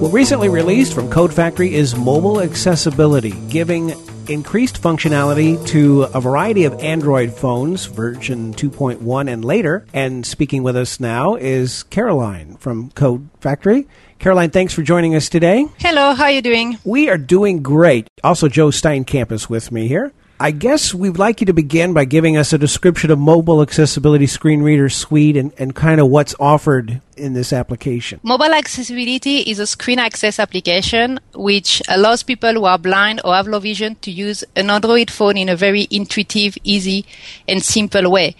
Well, recently released from Code Factory is Mobile Accessibility, giving increased functionality to a variety of Android phones, version 2.1 and later. And speaking with us now is Caroline from Code Factory. Caroline, thanks for joining us today. Hello, how are you doing? We are doing great. Also, Joe Steinkamp is with me here. I guess we'd like you to begin by giving us a description of Mobile Accessibility Screen Reader Suite and, and kind of what's offered in this application. Mobile Accessibility is a screen access application which allows people who are blind or have low vision to use an Android phone in a very intuitive, easy, and simple way.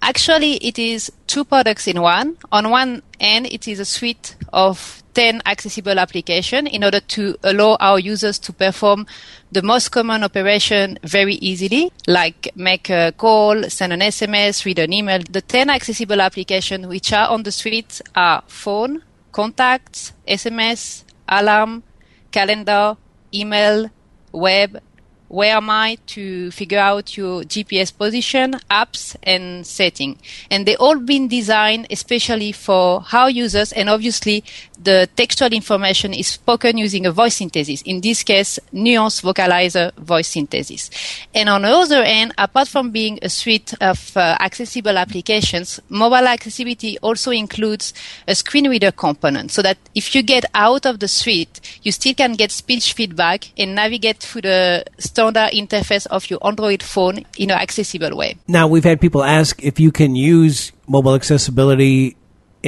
Actually, it is two products in one. On one end, it is a suite of 10 accessible applications in order to allow our users to perform the most common operation very easily, like make a call, send an SMS, read an email. The 10 accessible applications which are on the suite are phone, contacts, SMS, alarm, calendar, email, web, where am I to figure out your GPS position, apps, and setting. And they all been designed especially for how users, and obviously the textual information is spoken using a voice synthesis. In this case, Nuance Vocalizer voice synthesis. And on the other end, apart from being a suite of uh, accessible applications, mobile accessibility also includes a screen reader component, so that if you get out of the suite, you still can get speech feedback and navigate through the standard interface of your Android phone in an accessible way. Now, we've had people ask if you can use mobile accessibility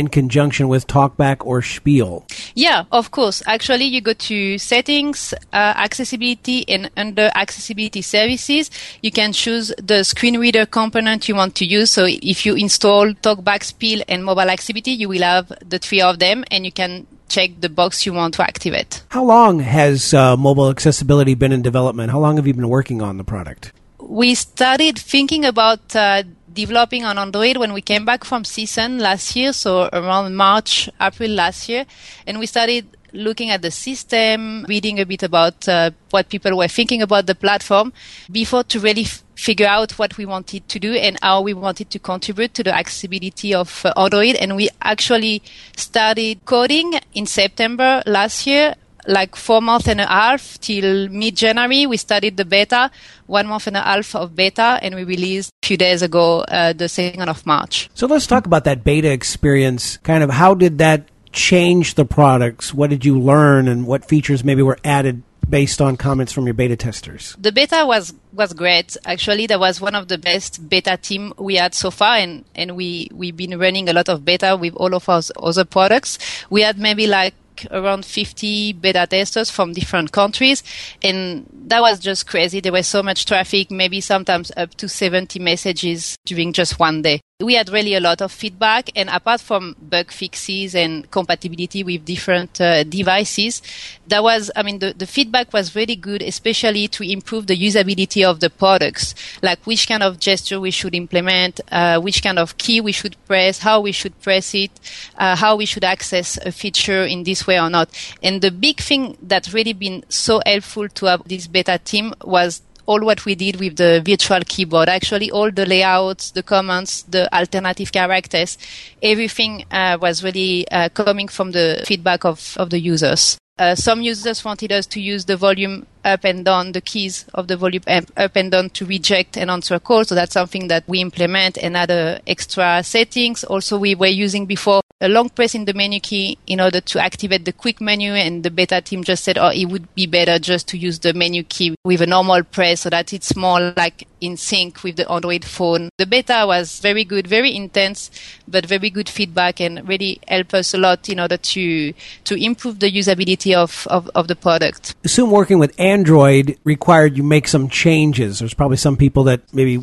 in conjunction with TalkBack or Spiel. Yeah, of course. Actually, you go to settings, uh, accessibility, and under accessibility services, you can choose the screen reader component you want to use. So if you install TalkBack, Spiel, and mobile accessibility, you will have the three of them and you can check the box you want to activate. How long has uh, mobile accessibility been in development? How long have you been working on the product? We started thinking about uh, developing on Android when we came back from CSUN last year, so around March, April last year, and we started looking at the system, reading a bit about uh, what people were thinking about the platform before to really f- figure out what we wanted to do and how we wanted to contribute to the accessibility of uh, Android. And we actually started coding in September last year like four months and a half till mid January. We started the beta, one month and a half of beta, and we released a few days ago, uh, the second of March. So let's talk about that beta experience. Kind of how did that change the products? What did you learn, and what features maybe were added based on comments from your beta testers? The beta was was great. Actually, that was one of the best beta team we had so far, and and we we've been running a lot of beta with all of our other products. We had maybe like around 50 beta testers from different countries. And that was just crazy. There was so much traffic maybe sometimes up to 70 messages during just one day we had really a lot of feedback and apart from bug fixes and compatibility with different uh, devices that was i mean the, the feedback was really good especially to improve the usability of the products. Like which kind of gesture we should implement uh, which kind of key we should press how we should press it uh, how we should access a feature in this way or not. And the big thing that really been so helpful to have this beta team was all what we did with the virtual keyboard. Actually, all the layouts, the commands, the alternative characters, everything uh, was really uh, coming from the feedback of, of the users. Uh, some users wanted us to use the volume up and down, the keys of the volume up and down to reject and answer calls. So that's something that we implement and add extra settings. Also, we were using before long press in the menu key in order to activate the quick menu and the beta team just said, oh, it would be better just to use the menu key with a normal press so that it's more like in sync with the Android phone. The beta was very good, very intense, but very good feedback and really helped us a lot in order to, to improve the usability of, of, of the product. Assume working with Android required you make some changes. There's probably some people that maybe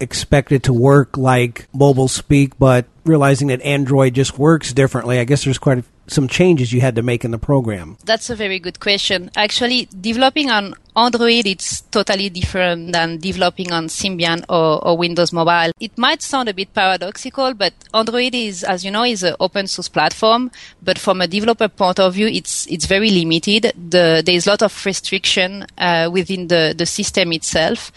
expect it to work like mobile speak, but realizing that Android just works differently, I guess there's quite a, some changes you had to make in the program. That's a very good question. Actually, developing on Android, it's totally different than developing on Symbian or, or, Windows Mobile. It might sound a bit paradoxical, but Android is, as you know, is an open source platform. But from a developer point of view, it's it's very limited. The, there's a lot of restriction uh, within the the system itself,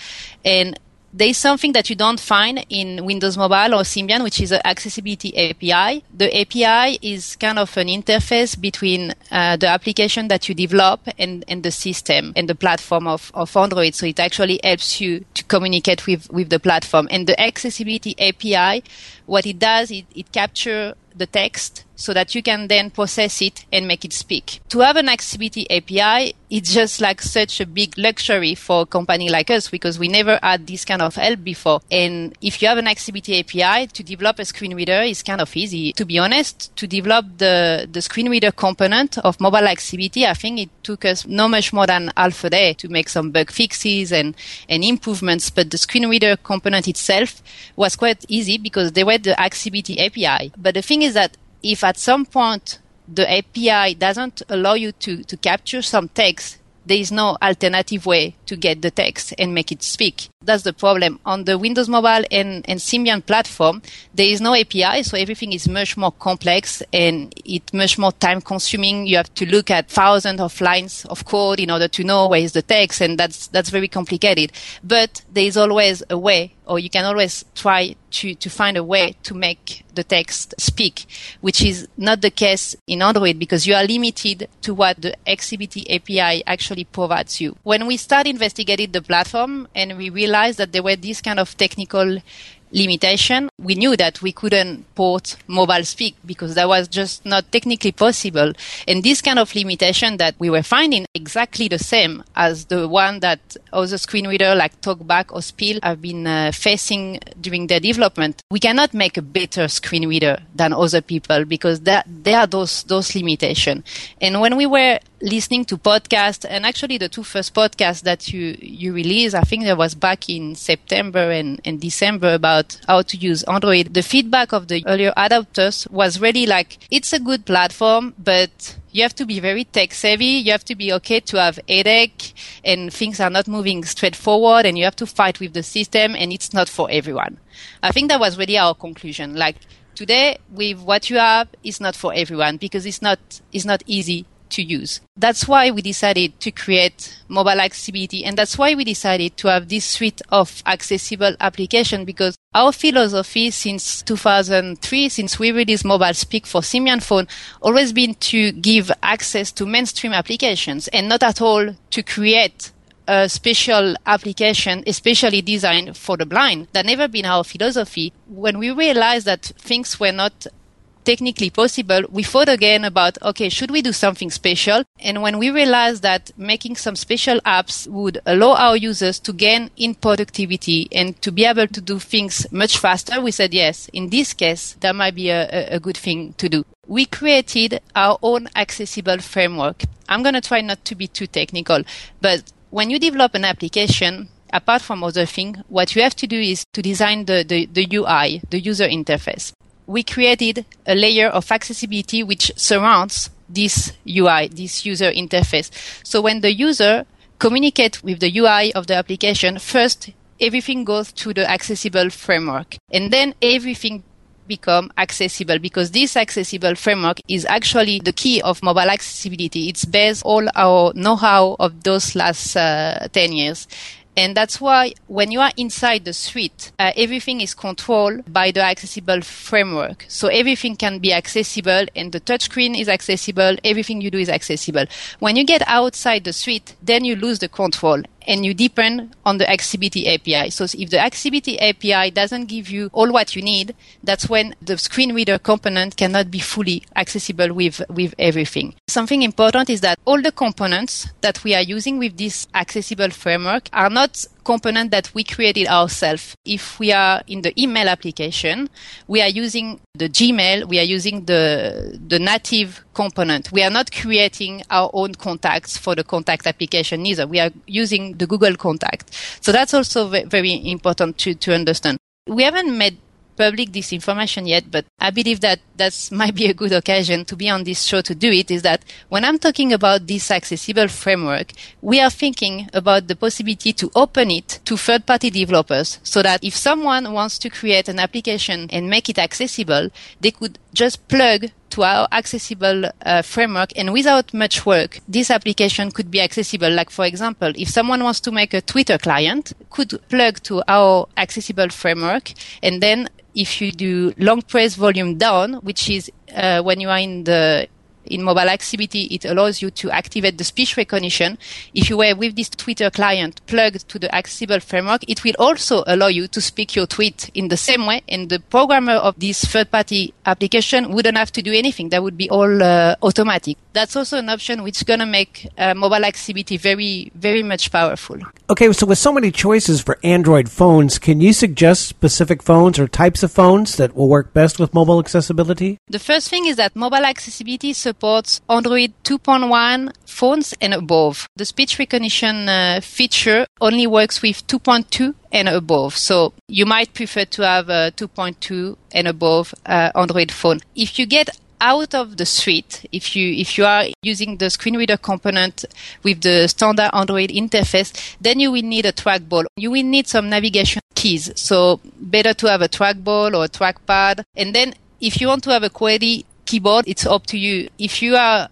and there is something that you don't find in Windows Mobile or Symbian, which is an accessibility API. The API is kind of an interface between uh, the application that you develop and, and the system and the platform of, of Android. So it actually helps you to communicate with, with the platform. And the accessibility API, what it does, it, it captures the text so that you can then process it and make it speak. To have an accessibility API, it's just like such a big luxury for a company like us because we never had this kind of help before. And if you have an accessibility API to develop a screen reader is kind of easy. To be honest, to develop the, the screen reader component of mobile accessibility, I think it took us no much more than half a day to make some bug fixes and, and improvements. But the screen reader component itself was quite easy because they were the accessibility API. But the thing is that if at some point the API doesn't allow you to, to capture some text, there is no alternative way to get the text and make it speak. That's the problem. On the Windows Mobile and, and Symbian platform, there is no API, so everything is much more complex and it's much more time consuming. You have to look at thousands of lines of code in order to know where is the text, and that's, that's very complicated. But there is always a way or you can always try to, to find a way to make the text speak, which is not the case in Android because you are limited to what the XCBT API actually provides you. When we started investigating the platform and we realized that there were these kind of technical limitation. We knew that we couldn't port mobile speak because that was just not technically possible. And this kind of limitation that we were finding exactly the same as the one that other screen reader like TalkBack or Spiel have been uh, facing during their development. We cannot make a better screen reader than other people because there, there are those, those limitations. And when we were listening to podcasts and actually the two first podcasts that you, you released, I think there was back in September and, and December about how to use Android. The feedback of the earlier adopters was really like, it's a good platform, but you have to be very tech savvy. You have to be okay to have headache and things are not moving straightforward and you have to fight with the system and it's not for everyone. I think that was really our conclusion. Like today with what you have is not for everyone because it's not, it's not easy to use. That's why we decided to create mobile accessibility and that's why we decided to have this suite of accessible application because our philosophy since 2003, since we released Mobile Speak for Symbian Phone, always been to give access to mainstream applications and not at all to create a special application especially designed for the blind. That never been our philosophy. When we realized that things were not technically possible, we thought again about, okay, should we do something special? And when we realized that making some special apps would allow our users to gain in productivity and to be able to do things much faster, we said, yes, in this case, that might be a, a good thing to do. We created our own accessible framework. I'm going to try not to be too technical, but when you develop an application, apart from other things, what you have to do is to design the, the, the UI, the user interface we created a layer of accessibility which surrounds this UI, this user interface. So when the user communicates with the UI of the application, first everything goes to the accessible framework and then everything become accessible because this accessible framework is actually the key of mobile accessibility. It's based all our know-how of those last uh, 10 years. And that's why when you are inside the suite, uh, everything is controlled by the accessible framework. So everything can be accessible and the touchscreen is accessible. Everything you do is accessible. When you get outside the suite, then you lose the control and you depend on the accessibility API. So if the accessibility API doesn't give you all what you need, that's when the screen reader component cannot be fully accessible with, with everything. Something important is that all the components that we are using with this accessible framework are not component that we created ourselves. If we are in the email application, we are using the Gmail, we are using the, the native component. We are not creating our own contacts for the contact application either. We are using the Google contact. So that's also very important to, to understand. We haven't made public this information yet, but I believe that that might be a good occasion to be on this show to do it is that when I'm talking about this accessible framework, we are thinking about the possibility to open it to third party developers so that if someone wants to create an application and make it accessible, they could just plug to our accessible uh, framework and without much work, this application could be accessible. Like, for example, if someone wants to make a Twitter client, could plug to our accessible framework and then if you do long press volume down, which is uh, when you are in the in mobile accessibility, it allows you to activate the speech recognition. If you were with this Twitter client plugged to the accessible framework, it will also allow you to speak your tweet in the same way. And the programmer of this third party application wouldn't have to do anything. That would be all uh, automatic. That's also an option which is going to make uh, mobile accessibility very, very much powerful. Okay, so with so many choices for Android phones, can you suggest specific phones or types of phones that will work best with mobile accessibility? The first thing is that mobile accessibility supports Android 2.1 phones and above. The speech recognition uh, feature only works with 2.2 and above. So you might prefer to have a 2.2 and above uh, Android phone. If you get out of the suite, if you if you are using the screen reader component with the standard Android interface, then you will need a trackball. You will need some navigation keys. So better to have a trackball or a trackpad. And then if you want to have a QWERTY keyboard, it's up to you. If you are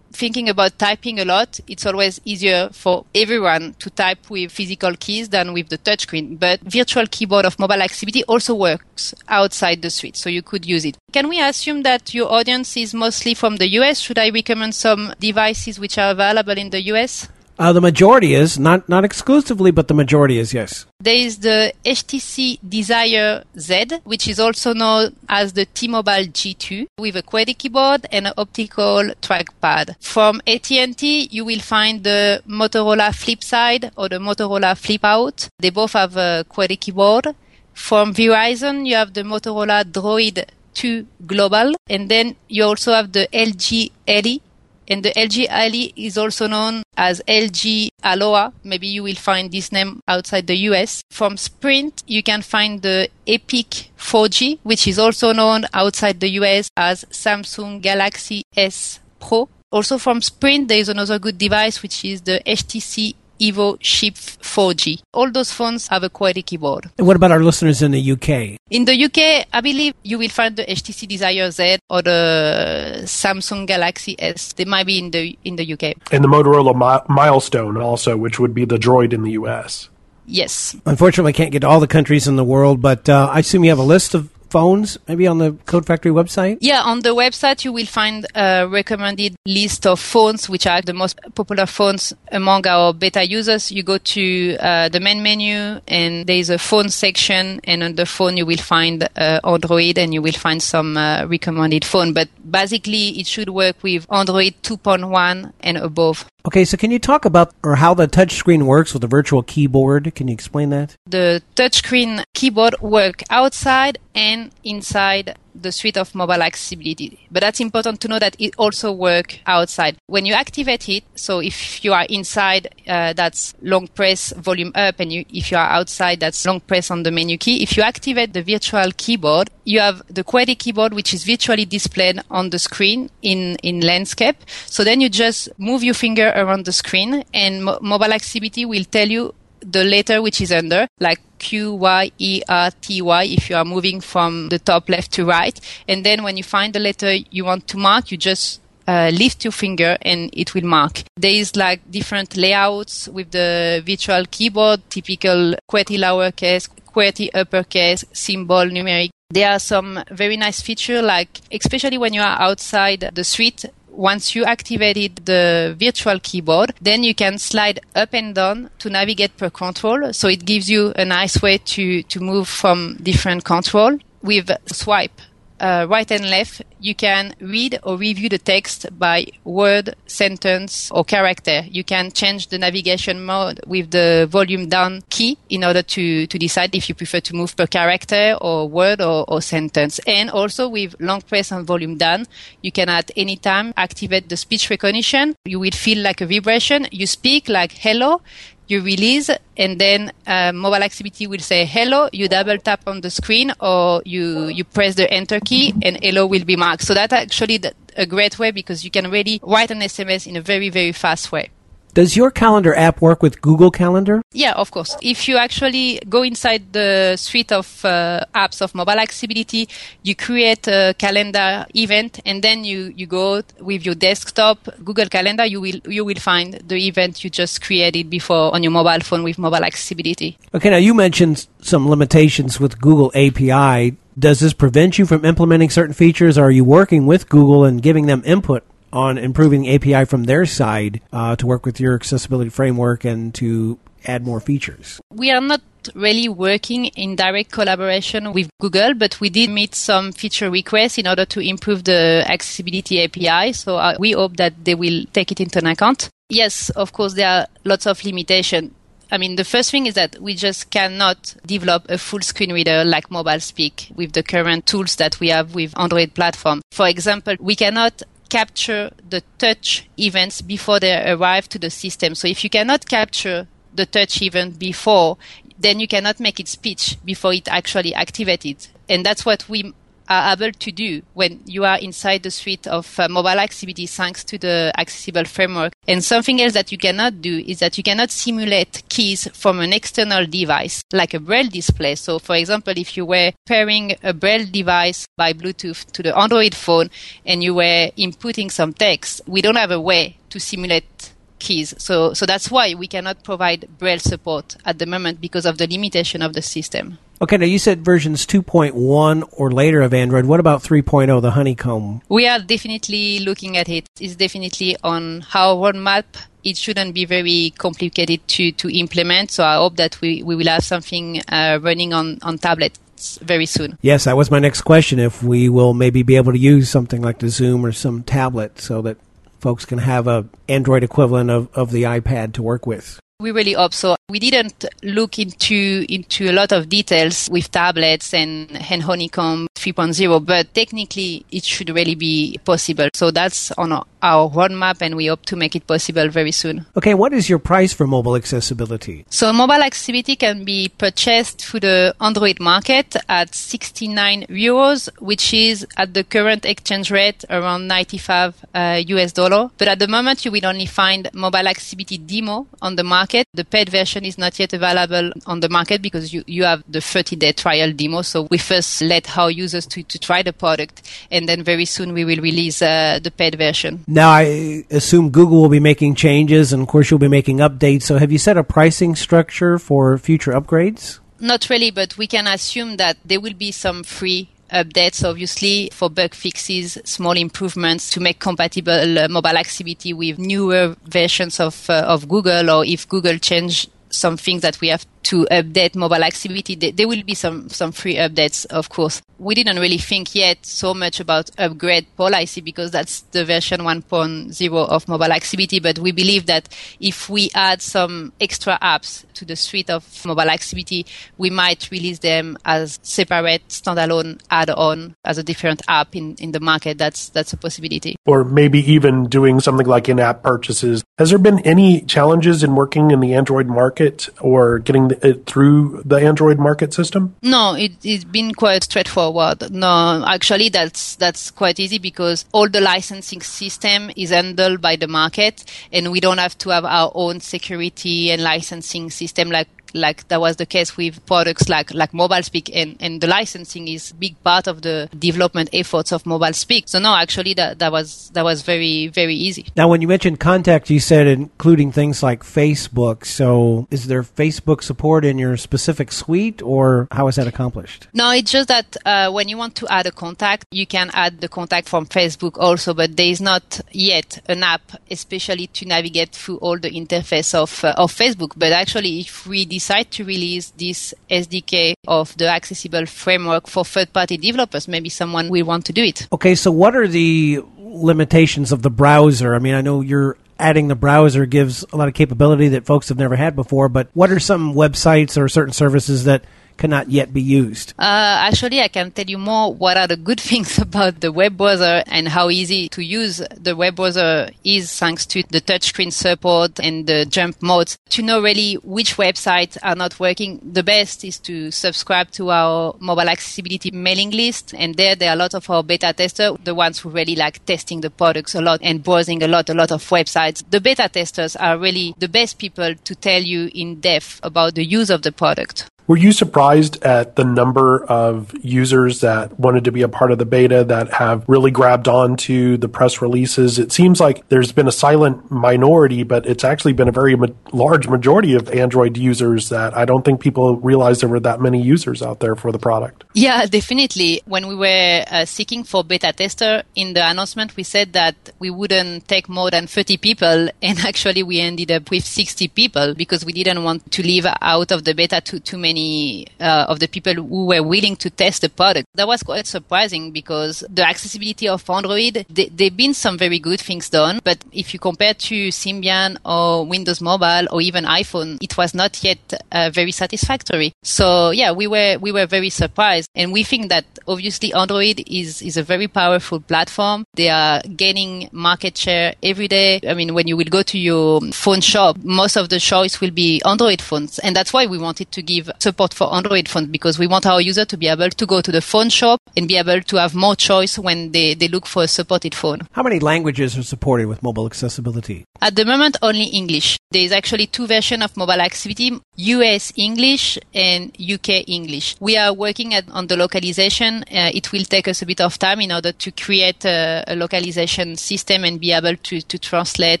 thinking about typing a lot, it's always easier for everyone to type with physical keys than with the touchscreen. But virtual keyboard of mobile accessibility also works outside the suite, so you could use it. Can we assume that your audience is mostly from the US? Should I recommend some devices which are available in the US? Uh, the majority is not not exclusively, but the majority is yes. There is the HTC Desire Z, which is also known as the T-Mobile G2, with a QWERTY keyboard and an optical trackpad. From AT&T, you will find the Motorola Flipside or the Motorola Flipout. They both have a QWERTY keyboard. From Verizon, you have the Motorola Droid 2 Global, and then you also have the LG Ally and the LG Ally is also known as LG Aloha. Maybe you will find this name outside the US. From Sprint, you can find the Epic 4G, which is also known outside the US as Samsung Galaxy S Pro. Also from Sprint, there is another good device, which is the HTC Evo Shift 4G. All those phones have a QWERTY keyboard. And what about our listeners in the UK? In the UK, I believe you will find the HTC Desire Z or the Samsung Galaxy S. They might be in the in the UK. And the Motorola Mi- Milestone also, which would be the Droid in the US. Yes. Unfortunately, I can't get to all the countries in the world, but uh, I assume you have a list of phones, maybe on the Code Factory website? Yeah, on the website you will find a recommended list of phones which are the most popular phones among our beta users. You go to uh, the main menu and there is a phone section and on the phone you will find uh, Android and you will find some uh, recommended phone. But basically it should work with Android 2.1 and above. Okay, so can you talk about or how the touchscreen works with the virtual keyboard? Can you explain that? The touchscreen keyboard work outside and inside the suite of mobile accessibility. But that's important to know that it also work outside. When you activate it, so if you are inside, uh, that's long press volume up, and you, if you are outside, that's long press on the menu key. If you activate the virtual keyboard, you have the QWERTY keyboard, which is virtually displayed on the screen in, in landscape. So then you just move your finger around the screen and mo- mobile accessibility will tell you the letter which is under, like Q Y E R T Y if you are moving from the top left to right. And then when you find the letter you want to mark, you just uh, lift your finger and it will mark. There is like different layouts with the virtual keyboard, typical QWERTY lowercase, QWERTY uppercase, symbol, numeric. There are some very nice features like, especially when you are outside the suite, once you activated the virtual keyboard, then you can slide up and down to navigate per control. So it gives you a nice way to, to move from different control. With swipe uh, right and left, you can read or review the text by word, sentence, or character. You can change the navigation mode with the volume down key in order to, to decide if you prefer to move per character or word or, or sentence. And also with long press and volume down, you can at any time activate the speech recognition. You will feel like a vibration. You speak like hello you release and then uh, mobile activity will say hello you double tap on the screen or you you press the enter key and hello will be marked. So that's actually a great way because you can really write an sms in a very very fast way Does your calendar app work with Google Calendar? Yeah, of course. If you actually go inside the suite of uh, apps of mobile accessibility, you create a calendar event and then you, you go with your desktop Google Calendar, you will, you will find the event you just created before on your mobile phone with mobile accessibility. Okay, now you mentioned some limitations with Google API. Does this prevent you from implementing certain features? Or are you working with Google and giving them input on improving API from their side uh, to work with your accessibility framework and to add more features? We are not really working in direct collaboration with Google, but we did meet some feature requests in order to improve the accessibility API. So uh, we hope that they will take it into account. Yes, of course, there are lots of limitations. I mean, the first thing is that we just cannot develop a full screen reader like Mobile Speak with the current tools that we have with Android platform. For example, we cannot capture the touch events before they arrive to the system. So if you cannot capture the touch event before, then you cannot make it speech before it actually activated. And that's what we are able to do when you are inside the suite of uh, mobile accessibility thanks to the accessible framework. And something else that you cannot do is that you cannot simulate keys from an external device like a braille display. So for example, if you were pairing a braille device by Bluetooth to the Android phone and you were inputting some text, we don't have a way to simulate keys. So, so that's why we cannot provide Braille support at the moment because of the limitation of the system. Okay, now you said versions 2.1 or later of Android. What about 3.0, the honeycomb? We are definitely looking at it. It's definitely on our roadmap. It shouldn't be very complicated to, to implement. So I hope that we, we will have something uh, running on, on tablets very soon. Yes, that was my next question. If we will maybe be able to use something like the Zoom or some tablet so that folks can have a Android equivalent of, of the iPad to work with. We really hope so. We didn't look into into a lot of details with tablets and, and Honeycomb 3.0, but technically it should really be possible. So that's on our roadmap and we hope to make it possible very soon. Okay, what is your price for mobile accessibility? So mobile accessibility can be purchased through the Android market at 69 euros, which is at the current exchange rate around 95 uh, US dollar. But at the moment you will only find mobile accessibility demo on the market. The paid version is not yet available on the market because you, you have the 30 day trial demo. So we first let our users to, to try the product and then very soon we will release uh, the paid version. Now, I assume Google will be making changes, and of course, you'll be making updates. So, have you set a pricing structure for future upgrades? Not really, but we can assume that there will be some free updates, obviously, for bug fixes, small improvements to make compatible uh, mobile accessibility with newer versions of, uh, of Google, or if Google change some things that we have to update mobile accessibility, there will be some, some free updates, of course. We didn't really think yet so much about upgrade policy because that's the version 1.0 of mobile accessibility. But we believe that if we add some extra apps to the suite of mobile accessibility, we might release them as separate standalone add-on as a different app in, in the market. That's, that's a possibility. Or maybe even doing something like in-app purchases. Has there been any challenges in working in the Android market or getting it through the Android market system? No, it, it's been quite straightforward. No, actually, that's that's quite easy because all the licensing system is handled by the market, and we don't have to have our own security and licensing system like like that was the case with products like like mobile speak and, and the licensing is big part of the development efforts of mobile speak. So no actually that, that was that was very very easy. Now when you mentioned contact you said including things like facebook. So is there facebook support in your specific suite or how is that accomplished? No it's just that uh, when you want to add a contact you can add the contact from facebook also but there is not yet an app especially to navigate through all the interface of, uh, of facebook. But actually if we decide decide to release this SDK of the accessible framework for third party developers, maybe someone will want to do it. Okay, so what are the limitations of the browser? I mean, I know you're adding the browser gives a lot of capability that folks have never had before, but what are some websites or certain services that cannot yet be used? Uh, actually, I can tell you more what are the good things about the web browser and how easy to use the web browser is thanks to the touchscreen support and the jump modes. To know really which websites are not working, the best is to subscribe to our mobile accessibility mailing list. And there, there are a lot of our beta testers, the ones who really like testing the products a lot and browsing a lot, a lot of websites. The beta testers are really the best people to tell you in depth about the use of the product. Were you surprised at the number of users that wanted to be a part of the beta that have really grabbed on to the press releases? It seems like there's been a silent minority, but it's actually been a very ma- large majority of Android users that I don't think people realized there were that many users out there for the product. Yeah, definitely. When we were uh, seeking for beta tester in the announcement, we said that we wouldn't take more than 30 people. And actually we ended up with 60 people because we didn't want to leave out of the beta too, too many many uh, of the people who were willing to test the product. That was quite surprising because the accessibility of Android, there have been some very good things done, but if you compare to Symbian or Windows Mobile or even iPhone, it was not yet uh, very satisfactory. So yeah, we were we were very surprised, and we think that obviously Android is is a very powerful platform. They are gaining market share every day. I mean, when you will go to your phone shop, most of the choice will be Android phones, and that's why we wanted to give support for Android phones because we want our user to be able to go to the phone shop and be able to have more choice when they, they look for a supported phone. How many languages are supported with mobile accessibility? At the moment, only English. There is actually two versions of mobile accessibility, US English and UK English. We are working at, on the localization. Uh, it will take us a bit of time in order to create a, a localization system and be able to, to translate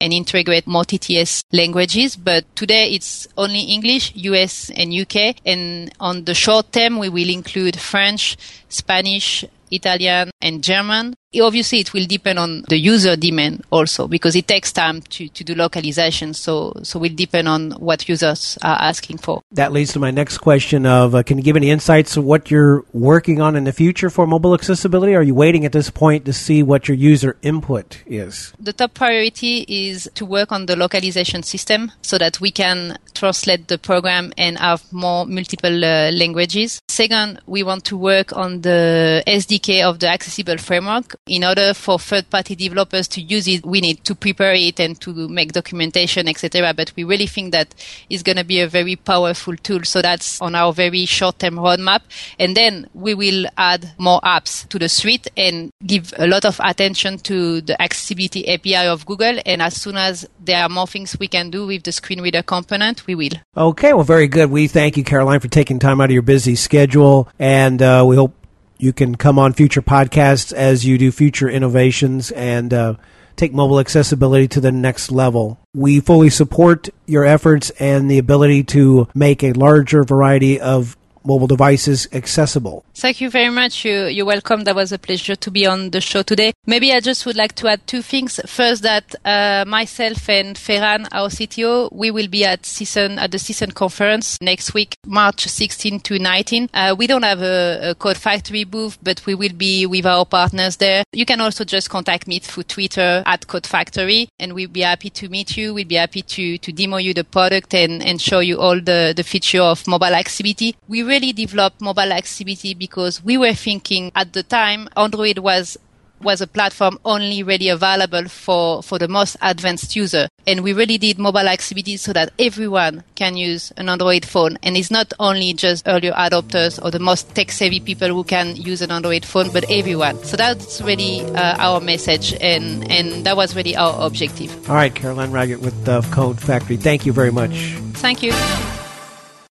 and integrate more TTS languages. But today it's only English, US and UK. And on the short term, we will include French, Spanish, Italian, and German. Obviously, it will depend on the user demand also because it takes time to, to do localization. So, so will depend on what users are asking for. That leads to my next question of, uh, can you give any insights of what you're working on in the future for mobile accessibility? Are you waiting at this point to see what your user input is? The top priority is to work on the localization system so that we can translate the program and have more multiple uh, languages. Second, we want to work on the SDK of the accessible framework in order for third party developers to use it, we need to prepare it and to make documentation, etc. But we really think that it's going to be a very powerful tool. So that's on our very short term roadmap. And then we will add more apps to the suite and give a lot of attention to the accessibility API of Google. And as soon as there are more things we can do with the screen reader component, we will. Okay. Well, very good. We thank you, Caroline, for taking time out of your busy schedule. And uh, we hope you can come on future podcasts as you do future innovations and uh, take mobile accessibility to the next level. We fully support your efforts and the ability to make a larger variety of mobile devices accessible. Thank you very much. You, you're welcome. That was a pleasure to be on the show today. Maybe I just would like to add two things. First, that uh, myself and Ferran, our CTO, we will be at CSUN at the CSUN conference next week, March 16 to 19. Uh, we don't have a, a, Code Factory booth, but we will be with our partners there. You can also just contact me through Twitter at Code Factory, and we'll be happy to meet you. We'll be happy to to demo you the product and and show you all the the feature of mobile accessibility. We really really developed mobile accessibility because we were thinking at the time Android was was a platform only really available for, for the most advanced user. And we really did mobile accessibility so that everyone can use an Android phone. And it's not only just earlier adopters or the most tech savvy people who can use an Android phone, but everyone. So that's really uh, our message. And, and that was really our objective. All right, Caroline Raggett with the Code Factory. Thank you very much. Thank you.